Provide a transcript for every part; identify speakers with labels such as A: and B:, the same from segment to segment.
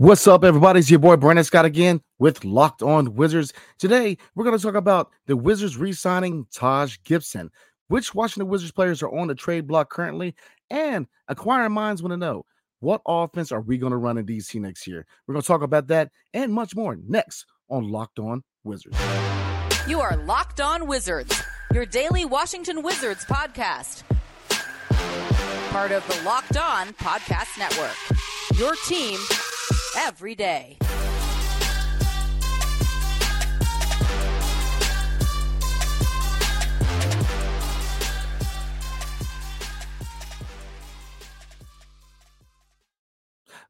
A: What's up, everybody? It's your boy Brandon Scott again with Locked On Wizards. Today, we're going to talk about the Wizards re signing Taj Gibson. Which Washington Wizards players are on the trade block currently? And acquiring minds want to know what offense are we going to run in DC next year? We're going to talk about that and much more next on Locked On Wizards.
B: You are Locked On Wizards, your daily Washington Wizards podcast. Part of the Locked On Podcast Network. Your team every day.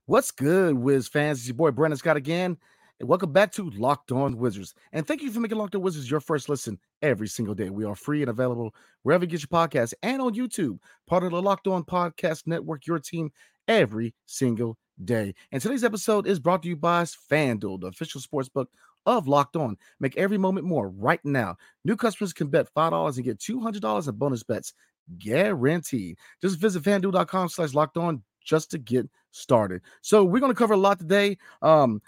A: What's good, Wiz fans? It's your boy Brandon Scott again, and welcome back to Locked On Wizards. And thank you for making Locked On Wizards your first listen every single day. We are free and available wherever you get your podcasts and on YouTube, part of the Locked On Podcast Network, your team every single day. And today's episode is brought to you by FanDuel, the official sports book of Locked On. Make every moment more right now. New customers can bet $5 and get $200 in bonus bets guaranteed. Just visit fanduel.com slash locked on just to get started. So we're going to cover a lot today. Um,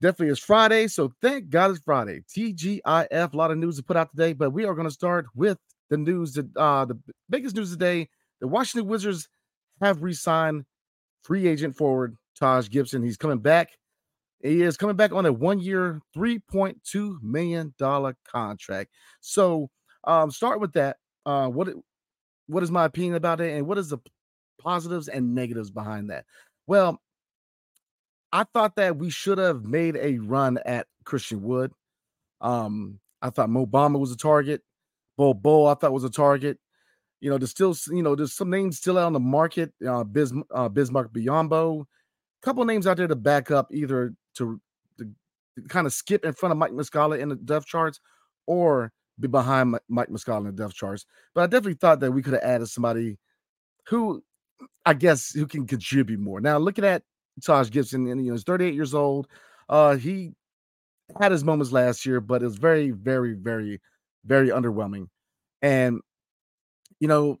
A: definitely it's Friday. So thank God it's Friday. TGIF, a lot of news to put out today, but we are going to start with the news that uh the biggest news today. The Washington Wizards have re-signed free agent forward Taj Gibson. He's coming back. He is coming back on a one-year, $3.2 million contract. So um, start with that. Uh, what what is my opinion about it, and what is the positives and negatives behind that? Well, I thought that we should have made a run at Christian Wood. Um, I thought Mo Bamba was a target. Bol Bol, I thought was a target. You know, there's still, you know, there's some names still out on the market. Uh, Bis, uh Bismack Biyombo, a couple names out there to back up either to, to, to kind of skip in front of Mike Muscala in the depth charts or be behind Mike Muscala in the depth charts. But I definitely thought that we could have added somebody who, I guess, who can contribute more. Now, looking at Taj Gibson, and you know, he's 38 years old. Uh, he had his moments last year, but it was very, very, very, very underwhelming. And you know,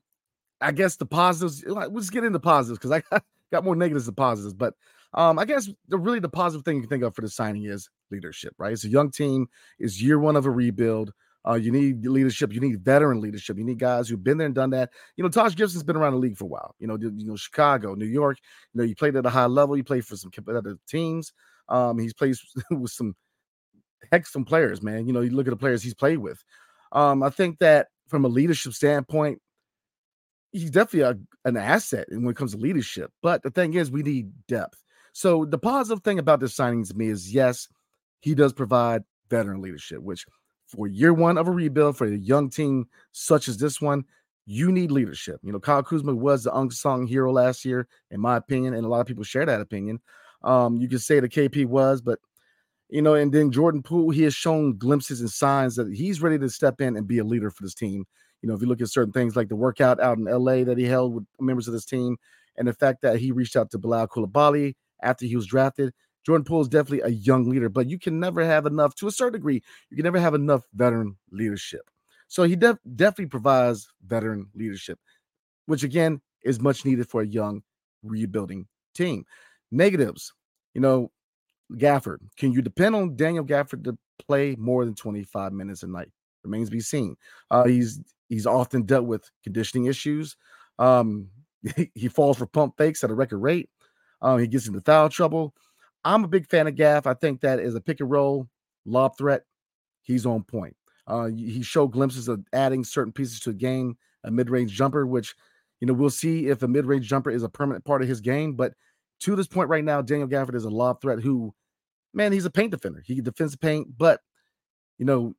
A: I guess the positives. We'll just get into positives because I got, got more negatives than positives. But um, I guess the really the positive thing you can think of for the signing is leadership. Right, it's a young team. It's year one of a rebuild. Uh, you need leadership. You need veteran leadership. You need guys who've been there and done that. You know, Taj Gibson's been around the league for a while. You know, you know Chicago, New York. You know, you played at a high level. You played for some competitive teams. Um, he's played with some heck some players, man. You know, you look at the players he's played with. Um, I think that from a leadership standpoint, he's definitely a, an asset when it comes to leadership. But the thing is, we need depth. So the positive thing about this signing to me is yes, he does provide veteran leadership, which for year one of a rebuild for a young team such as this one, you need leadership. You know, Kyle Kuzma was the unsung hero last year, in my opinion, and a lot of people share that opinion. Um, you could say the KP was, but you know, and then Jordan Poole, he has shown glimpses and signs that he's ready to step in and be a leader for this team. You know, if you look at certain things like the workout out in LA that he held with members of this team, and the fact that he reached out to Bilal Coulibaly after he was drafted, Jordan Poole is definitely a young leader, but you can never have enough, to a certain degree, you can never have enough veteran leadership. So he def- definitely provides veteran leadership, which again is much needed for a young rebuilding team. Negatives, you know, Gafford. Can you depend on Daniel Gafford to play more than 25 minutes a night? Remains to be seen. Uh, he's He's often dealt with conditioning issues. Um, he, he, falls for pump fakes at a record rate. Um, he gets into foul trouble. I'm a big fan of Gaff. I think that as a pick and roll lob threat, he's on point. Uh, he showed glimpses of adding certain pieces to the game, a mid-range jumper, which you know we'll see if a mid-range jumper is a permanent part of his game. But to this point right now, Daniel Gafford is a lob threat who, man, he's a paint defender. He defends the paint, but you know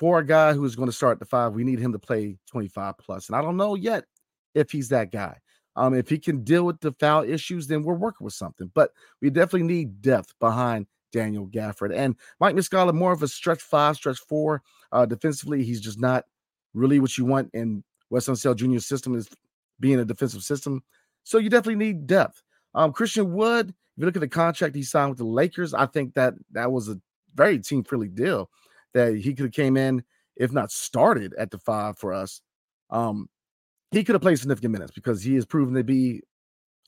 A: for a guy who is going to start the five, we need him to play 25 plus. And I don't know yet if he's that guy. Um, if he can deal with the foul issues, then we're working with something. But we definitely need depth behind Daniel Gafford. And Mike Muscala, more of a stretch five, stretch four. Uh, defensively, he's just not really what you want in Wes Unseld Jr. system is being a defensive system. So you definitely need depth. Um, Christian Wood, if you look at the contract he signed with the Lakers, I think that that was a very team friendly deal that he could have came in, if not started at the five for us. Um, he could have played significant minutes because he has proven to be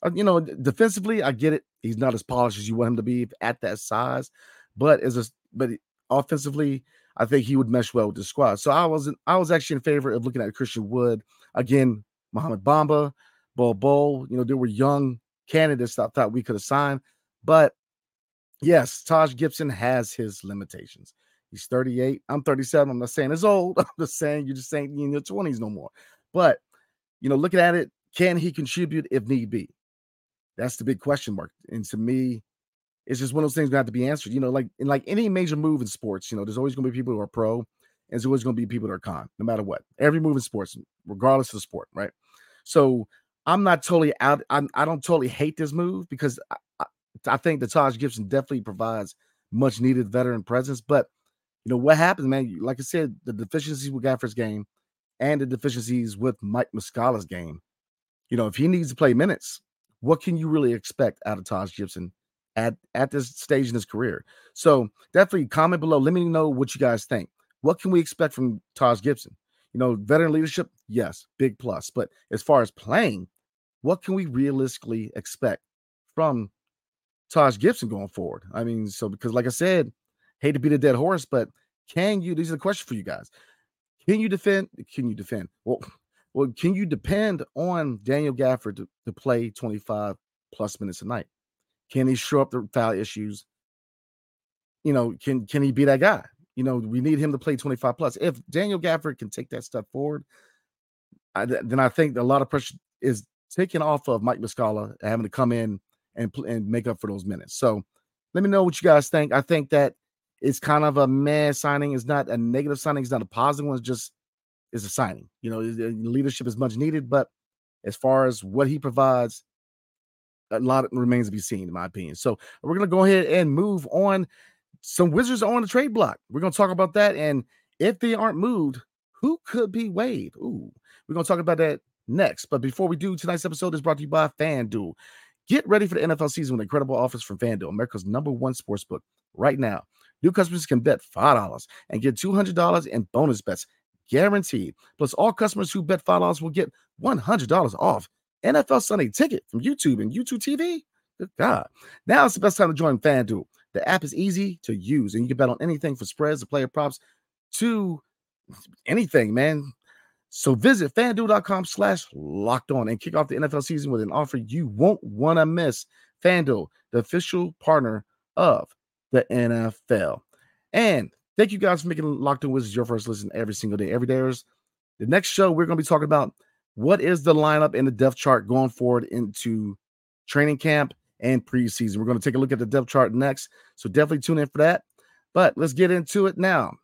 A: Uh, you know, defensively, I get it. He's not as polished as you want him to be at that size, but as a but offensively, I think he would mesh well with the squad. So I was I was actually in favor of looking at Christian Wood again, Mohamed Bamba, Bol Bol. You know, there were young candidates that I thought we could have signed, but yes, Taj Gibson has his limitations. He's 38. I'm 37. I'm not saying it's old. I'm just saying you're just saying in your 20s no more. But you know, looking at it, can he contribute if need be? That's the big question mark. And to me, it's just one of those things that have to be answered. You know, like in like any major move in sports, you know, there's always going to be people who are pro, and there's always going to be people that are con, no matter what. Every move in sports, regardless of the sport, right? So I'm not totally out. I'm, I don't totally hate this move because I, I, I think that Taj Gibson definitely provides much needed veteran presence. But you know what happens, man? Like I said, the deficiencies with Gafford's game and the deficiencies with Mike Muscala's game. You know, if he needs to play minutes, what can you really expect out of Taj Gibson at at this stage in his career? So definitely comment below. Let me know what you guys think. What can we expect from Taj Gibson? You know, veteran leadership, yes, big plus. But as far as playing, what can we realistically expect from Taj Gibson going forward? I mean, so because like I said, hate to beat a dead horse, but can you? These are the questions for you guys. Can you defend? Can you defend? Well, well, can you depend on Daniel Gafford to, to play 25 plus minutes a night? Can he show up the foul issues? You know, can can he be that guy? You know, we need him to play 25 plus. If Daniel Gafford can take that step forward, I, then I think a lot of pressure is taken off of Mike Muscala having to come in and and make up for those minutes. So let me know what you guys think. I think that it's kind of a meh signing. It's not a negative signing. It's not a positive one. It's just is a signing. You know, leadership is much needed, but as far as what he provides, a lot remains to be seen, in my opinion. So we're gonna go ahead and move on. Some Wizards are on the trade block. We're gonna talk about that, and if they aren't moved, who could be waived? Ooh, we're gonna talk about that next. But before we do, tonight's episode is brought to you by FanDuel. Get ready for the NFL season with incredible offers from FanDuel, America's number one sports book. Right now, new customers can bet $5 and get $200 in bonus bets guaranteed. Plus, all customers who bet $5 will get $100 off NFL Sunday ticket from YouTube and YouTube TV. Good God. Now it's the best time to join FanDuel. The app is easy to use, and you can bet on anything from spreads to player props to anything, man. So visit fanduel.com slash locked on and kick off the NFL season with an offer you won't want to miss. FanDuel, the official partner of the NFL. And Thank you guys for making Locked On Wizards your first listen every single day. Every day is the next show. We're going to be talking about what is the lineup and the depth chart going forward into training camp and preseason. We're going to take a look at the depth chart next. So definitely tune in for that. But let's get into it now.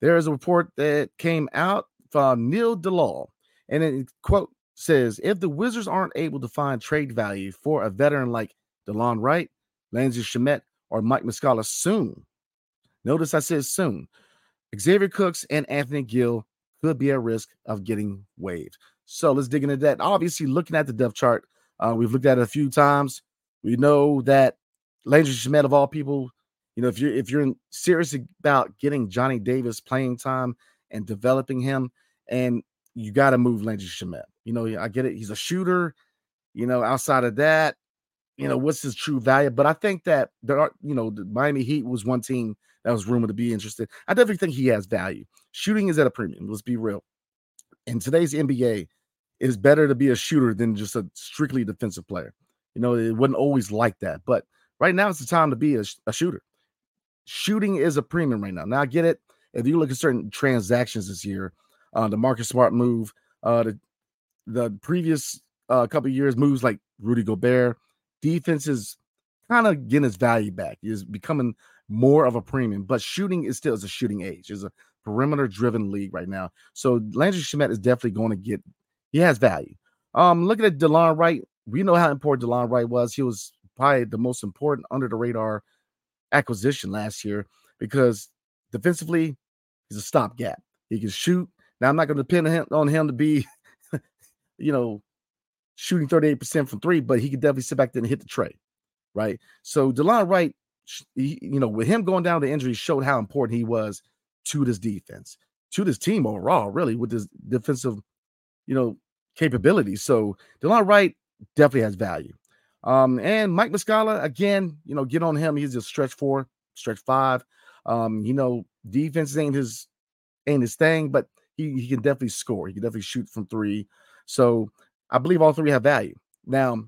A: There is a report that came out from Neil DeLaw, and it quote says if the Wizards aren't able to find trade value for a veteran like Delon Wright, Landry Shamet, or Mike Muscala soon, Notice I said soon. Xavier Cooks and Anthony Gill could be at risk of getting waived. So let's dig into that. Obviously, looking at the depth chart, uh, we've looked at it a few times. We know that Landry Shamet, of all people, you know, if you're if you're serious about getting Johnny Davis playing time and developing him, and you got to move Landry Shamet. You know, I get it. He's a shooter. You know, outside of that, you know, what's his true value? But I think that there are, you know, the Miami Heat was one team that was rumored to be interested. I definitely think he has value. Shooting is at a premium. Let's be real. In today's NBA, it is better to be a shooter than just a strictly defensive player. You know, it wasn't always like that, but right now it's the time to be a, a shooter. Shooting is a premium right now. Now I get it. If you look at certain transactions this year, uh, the Marcus Smart move, uh, the the previous uh, couple years moves like Rudy Gobert, defense is kind of getting its value back. Is becoming more of a premium, but shooting is still is a shooting age. It's a perimeter driven league right now. So Landry Shamet is definitely going to get he has value. Um, looking at Delon Wright, we know how important Delon Wright was. He was probably the most important under the radar acquisition last year because defensively, he's a stopgap. He can shoot. Now I'm not going to depend on him to be, you know, shooting 38% from three, but he could definitely sit back there and hit the tray. Right. So Delon Wright he, you know, with him going down to injury, showed how important he was to this defense, to this team overall, really, with his defensive, you know, capabilities. So Delon Wright definitely has value. Um, and Mike Muscala, again, you know, get on him. He's a stretch four, stretch five. Um, you know, defense ain't his ain't his thing, but he, he can definitely score. He can definitely shoot from three. So I believe all three have value. Now,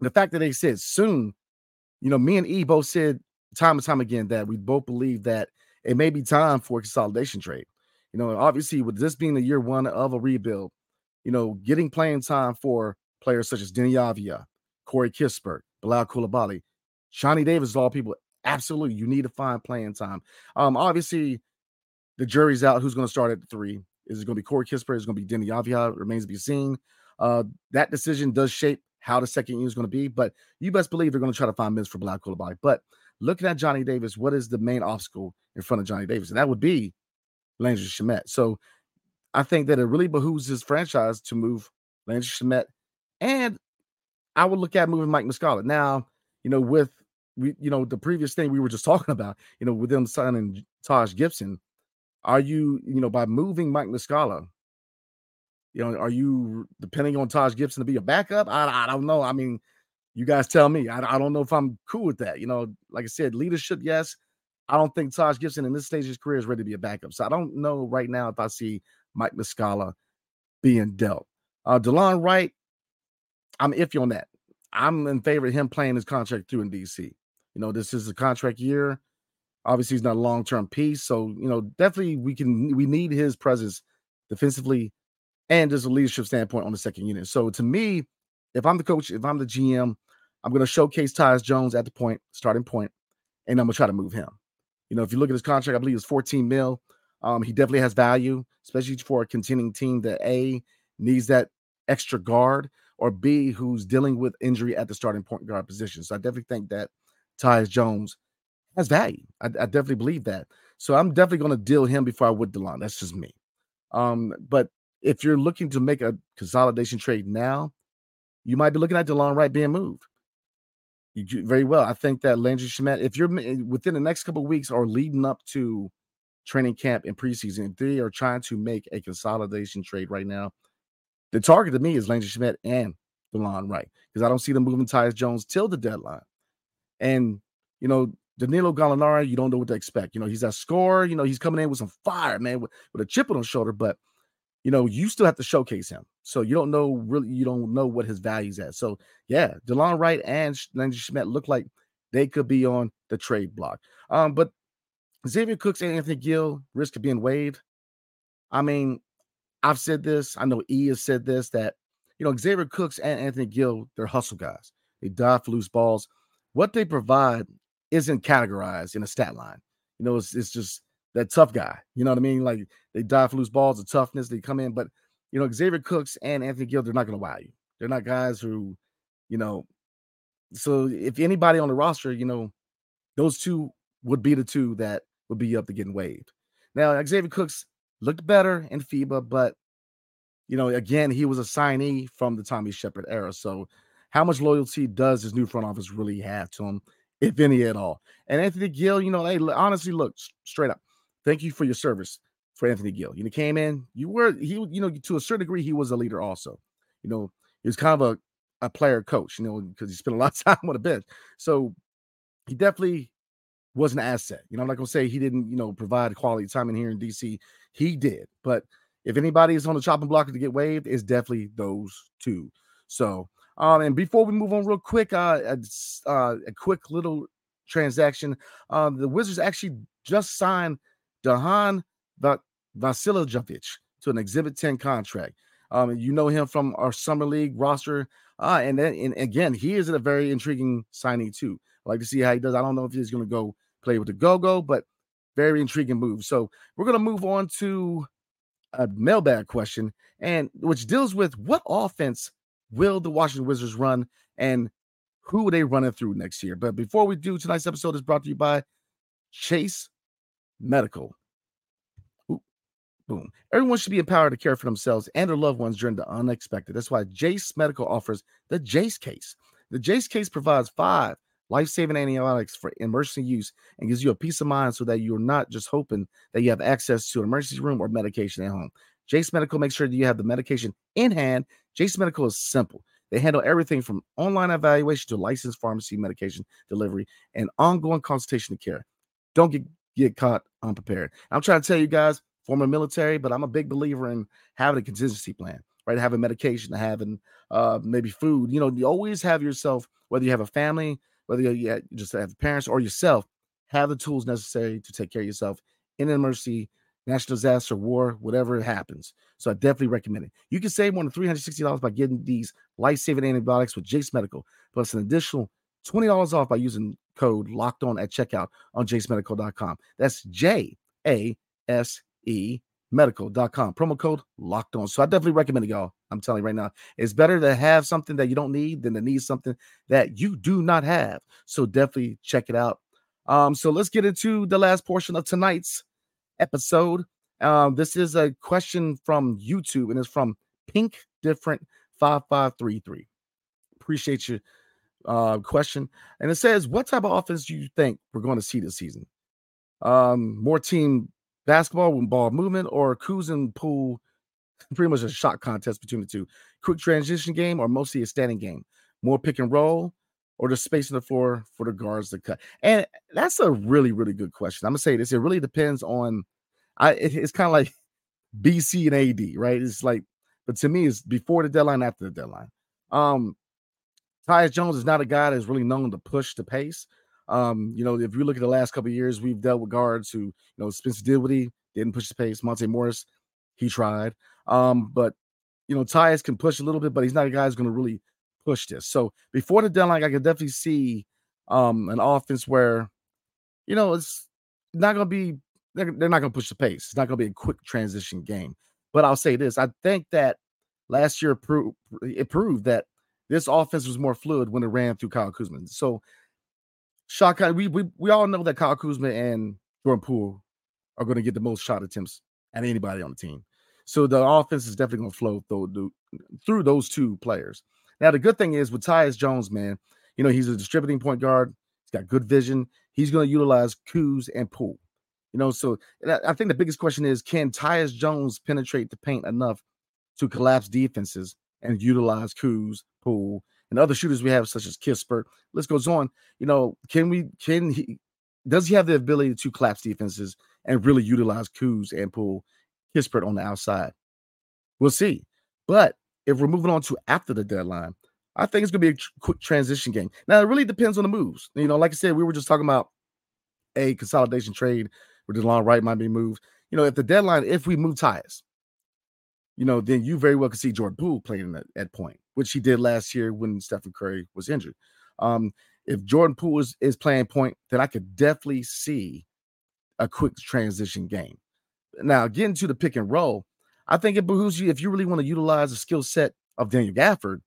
A: the fact that they said soon, you know, me and E both said time and time again that we both believe that it may be time for a consolidation trade. You know, obviously, with this being the year one of a rebuild, you know, getting playing time for players such as Deni Avdija, Corey Kispert, Bilal Coulibaly, Johnny Davis, all people, absolutely, you need to find playing time. Um, obviously, the jury's out who's going to start at three. Is it going to be Corey Kispert? Is it going to be Deni Avdija? Remains to be seen. Uh, that decision does shape how the second year is going to be, but you best believe they're going to try to find minutes for Bilal Coulibaly. But looking at Johnny Davis, what is the main obstacle in front of Johnny Davis? And that would be Landry Shamet. So I think that it really behooves his franchise to move Landry Shamet. And I would look at moving Mike Muscala. Now, you know, with we, you know, the previous thing we were just talking about, you know, with them signing Taj Gibson, are you, you know, by moving Mike Muscala, you know, are you depending on Taj Gibson to be a backup? I, I don't know. I mean, you guys tell me. I, I don't know if I'm cool with that. You know, like I said, leadership, yes. I don't think Taj Gibson in this stage of his career is ready to be a backup. So I don't know right now if I see Mike Muscala being dealt. Uh Delon Wright, I'm iffy on that. I'm in favor of him playing his contract through in DC. You know, this is a contract year. Obviously, he's not a long-term piece. So, you know, definitely we can we need his presence defensively and there's a leadership standpoint on the second unit. So to me, if I'm the coach, if I'm the GM, I'm going to showcase Tyus Jones at the point, starting point, and I'm going to try to move him. You know, if you look at his contract, I believe it's 14 mil. Um, he definitely has value, especially for a contending team that A needs that extra guard, or B who's dealing with injury at the starting point guard position. So I definitely think that Tyus Jones has value. I, I definitely believe that. So I'm definitely going to deal him before I would Delon. That's just me. Um, but if you're looking to make a consolidation trade now, you might be looking at Delon Wright being moved. You very well. I think that Landry Shamet, if you're eh, within the next couple weeks or leading up to training camp and preseason, they are trying to make a consolidation trade right now. The target to me is Landry Shamet and Delon Wright because I don't see them moving Tyus Jones till the deadline. And you know, Danilo Gallinari, you don't know what to expect. You know, he's that scorer. You know, he's coming in with some fire, man, with, with a chip on his shoulder. But you know, you still have to showcase him. So you don't know really, you don't know what his value's at. So yeah, Delon Wright and Landry Shamet look like they could be on the trade block. Um, but Xavier Cooks and Anthony Gill risk of being waived. I mean, I've said this. I know E has said this that you know Xavier Cooks and Anthony Gill, they're hustle guys. They dive for loose balls. What they provide isn't categorized in a stat line. You know, it's, it's just that tough guy. You know what I mean? Like they dive for loose balls, the toughness, they come in. But you know, Xavier Cooks and Anthony Gill, they're not to wow you. They're not guys who, you know. So if anybody on the roster, you know, those two would be the two that would be up to getting waived. Now Xavier Cooks looked better in FIBA, but you know, again, he was a signee from the Tommy Sheppard era. So how much loyalty does his new front office really have to him, if any at all? And Anthony Gill, you know, hey, honestly, look straight up thank you for your service for Anthony Gill. You know, came in, you were he, you know, to a certain degree, he was a leader also. You know, he was kind of a, a player coach, you know, because he spent a lot of time on the bench. So he definitely was an asset. You know, I'm not gonna say he didn't, you know, provide quality time in here in DC. He did, but if anybody is on the chopping block to get waived, it's definitely those two. So, um, and before we move on, real quick, uh, a, uh, a quick little transaction. Um, the Wizards actually just signed Dejan Vasiljevic to an Exhibit 10 contract. Um, you know him from our summer league roster. Uh, and then and again, he is a very intriguing signing too. I like to see how he does. I don't know if he's going to go play with the go-go, but very intriguing move. So we're going to move on to a mailbag question, and which deals with what offense will the Washington Wizards run and who are they running through next year. But before we do, tonight's episode is brought to you by Jase Medical. Boom. Everyone should be empowered to care for themselves and their loved ones during the unexpected. That's why Jase Medical offers the Jase case. The Jase case provides five life saving antibiotics for emergency use and gives you a peace of mind so that you're not just hoping that you have access to an emergency room or medication at home. Jase Medical makes sure that you have the medication in hand. Jase Medical is simple. They handle everything from online evaluation to licensed pharmacy medication delivery and ongoing consultation care. Don't get, get caught unprepared. I'm trying to tell you guys, former military, but I'm a big believer in having a contingency plan, right? Having medication, having uh, maybe food. You know, you always have yourself, whether you have a family, whether you just have parents or yourself, have the tools necessary to take care of yourself in an emergency national disaster, war, whatever happens. So I definitely recommend it. You can save more than $360 by getting these life-saving antibiotics with Jase Medical, plus an additional $20 off by using code locked on at checkout on jasemedical.com. That's J A S E medical.com. Promo code locked on. So I definitely recommend it, y'all. I'm telling you right now, it's better to have something that you don't need than to need something that you do not have. So definitely check it out. Um, so let's get into the last portion of tonight's episode. Um, this is a question from YouTube and it's from Pink Different 5533. Appreciate your uh, question. And it says, What type of offense do you think we're going to see this season? Um, more team basketball with ball movement or Kuz and Poole, pretty much a shot contest between the two. Quick transition game or mostly a standing game? More pick and roll or the space on the floor for the guards to cut? And that's a really, really good question. I'm gonna say this. It really depends on I it, it's kind of like BC and AD, right? It's like, but to me, it's before the deadline, after the deadline. Um, Tyus Jones is not a guy that's really known to push the pace. Um, you know, if you look at the last couple years, we've dealt with guards who, you know, Spencer Dinwiddie didn't push the pace. Monte Morris, he tried. Um, but you know, Tyus can push a little bit, but he's not a guy who's going to really push this. So before the deadline, I could definitely see um an offense where, you know, it's not going to be they're, they're not going to push the pace. It's not going to be a quick transition game. But I'll say this: I think that last year proved it proved that this offense was more fluid when it ran through Kyle Kuzma. So, shot we we we all know that Kyle Kuzma and Jordan Poole are going to get the most shot attempts at anybody on the team. So the offense is definitely going to flow through, through those two players. Now the good thing is with Tyus Jones, man, you know he's a distributing point guard. He's got good vision. He's going to utilize Kuz and Poole. You know, so I think the biggest question is can Tyus Jones penetrate the paint enough to collapse defenses and utilize Kuz, Poole, and other shooters we have, such as Kispert. List goes on. You know, can we can he does he have the ability to collapse defenses and really utilize Kuz and Poole, Kispert on the outside? We'll see. But if we're moving on to after the deadline, I think it's gonna be a quick transition game. Now it really depends on the moves. You know, like I said, we were just talking about a consolidation trade where Delon Wright might be moved. You know, if the deadline, if we move Tyus, you know, then you very well could see Jordan Poole playing at, at point, which he did last year when Stephen Curry was injured. Um, if Jordan Poole is, is playing point, then I could definitely see a quick transition game. Now, getting to the pick and roll, I think it behooves you if you really want to utilize the skill set of Daniel Gafford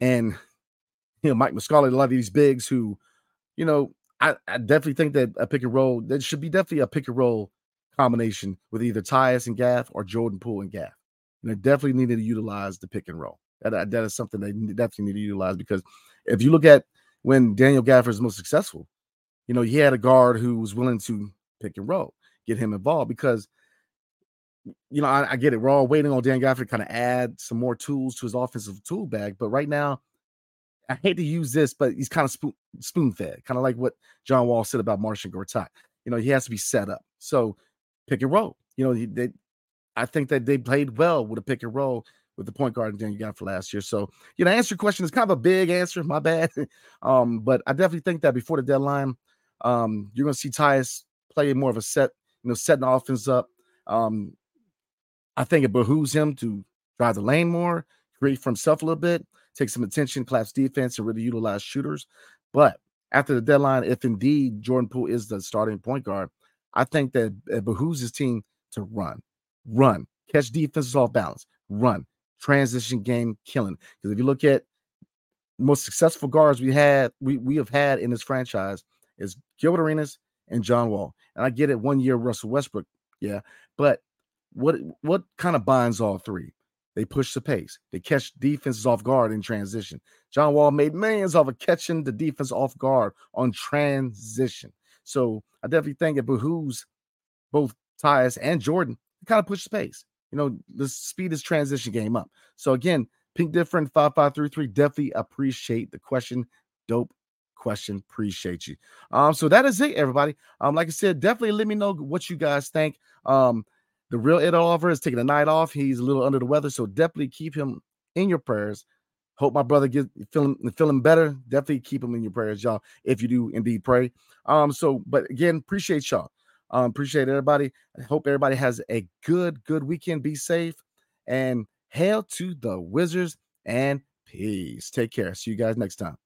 A: and you know Mike Muscala, a lot of these bigs who, you know, I, I definitely think that a pick and roll there should be definitely a pick and roll combination with either Tyus and Gaff or Jordan Poole and Gaff. And they definitely needed to utilize the pick and roll. That, uh, that is something they definitely need to utilize because if you look at when Daniel Gafford is most successful, you know, he had a guard who was willing to pick and roll, get him involved because, you know, I, I get it. We're all waiting on Dan Gafford to kind of add some more tools to his offensive tool bag. But right now, I hate to use this, but he's kind of spoon, spoon fed, kind of like what John Wall said about Marcin Gortat. You know, he has to be set up. So pick and roll. You know, they, I think that they played well with a pick and roll with the point guard and you Gafford last year. So, you know, answer your question is kind of a big answer. My bad. um, but I definitely think that before the deadline, um, you're going to see Tyus play more of a set, you know, setting offense up. Um, I think it behooves him to drive the lane more, create for himself a little bit take some attention, collapse defense, and really utilize shooters. But after the deadline, if indeed Jordan Poole is the starting point guard, I think that it behooves his team to run, run, catch defenses off balance, run, transition game killing. Because if you look at most successful guards we had, we, we have had in this franchise is Gilbert Arenas and John Wall. And I get it, one year Russell Westbrook, yeah. But what what kind of binds all three? They push the pace. They catch defenses off guard in transition. John Wall made millions off of catching the defense off guard on transition. So I definitely think it behooves both Tyus and Jordan kind of push the pace. You know, the speed is transition game up. So again, Pink Different 5533. Definitely appreciate the question. Dope question. Appreciate you. Um, so that is it, everybody. Um, like I said, definitely let me know what you guys think. Um, the real Ed Oliver is taking a night off. He's a little under the weather, so definitely keep him in your prayers. Hope my brother gets feeling feeling better. Definitely keep him in your prayers, y'all. If you do indeed pray. Um, so but again, appreciate y'all. Um, appreciate everybody. I hope everybody has a good, good weekend. Be safe and hail to the Wizards and peace. Take care. See you guys next time.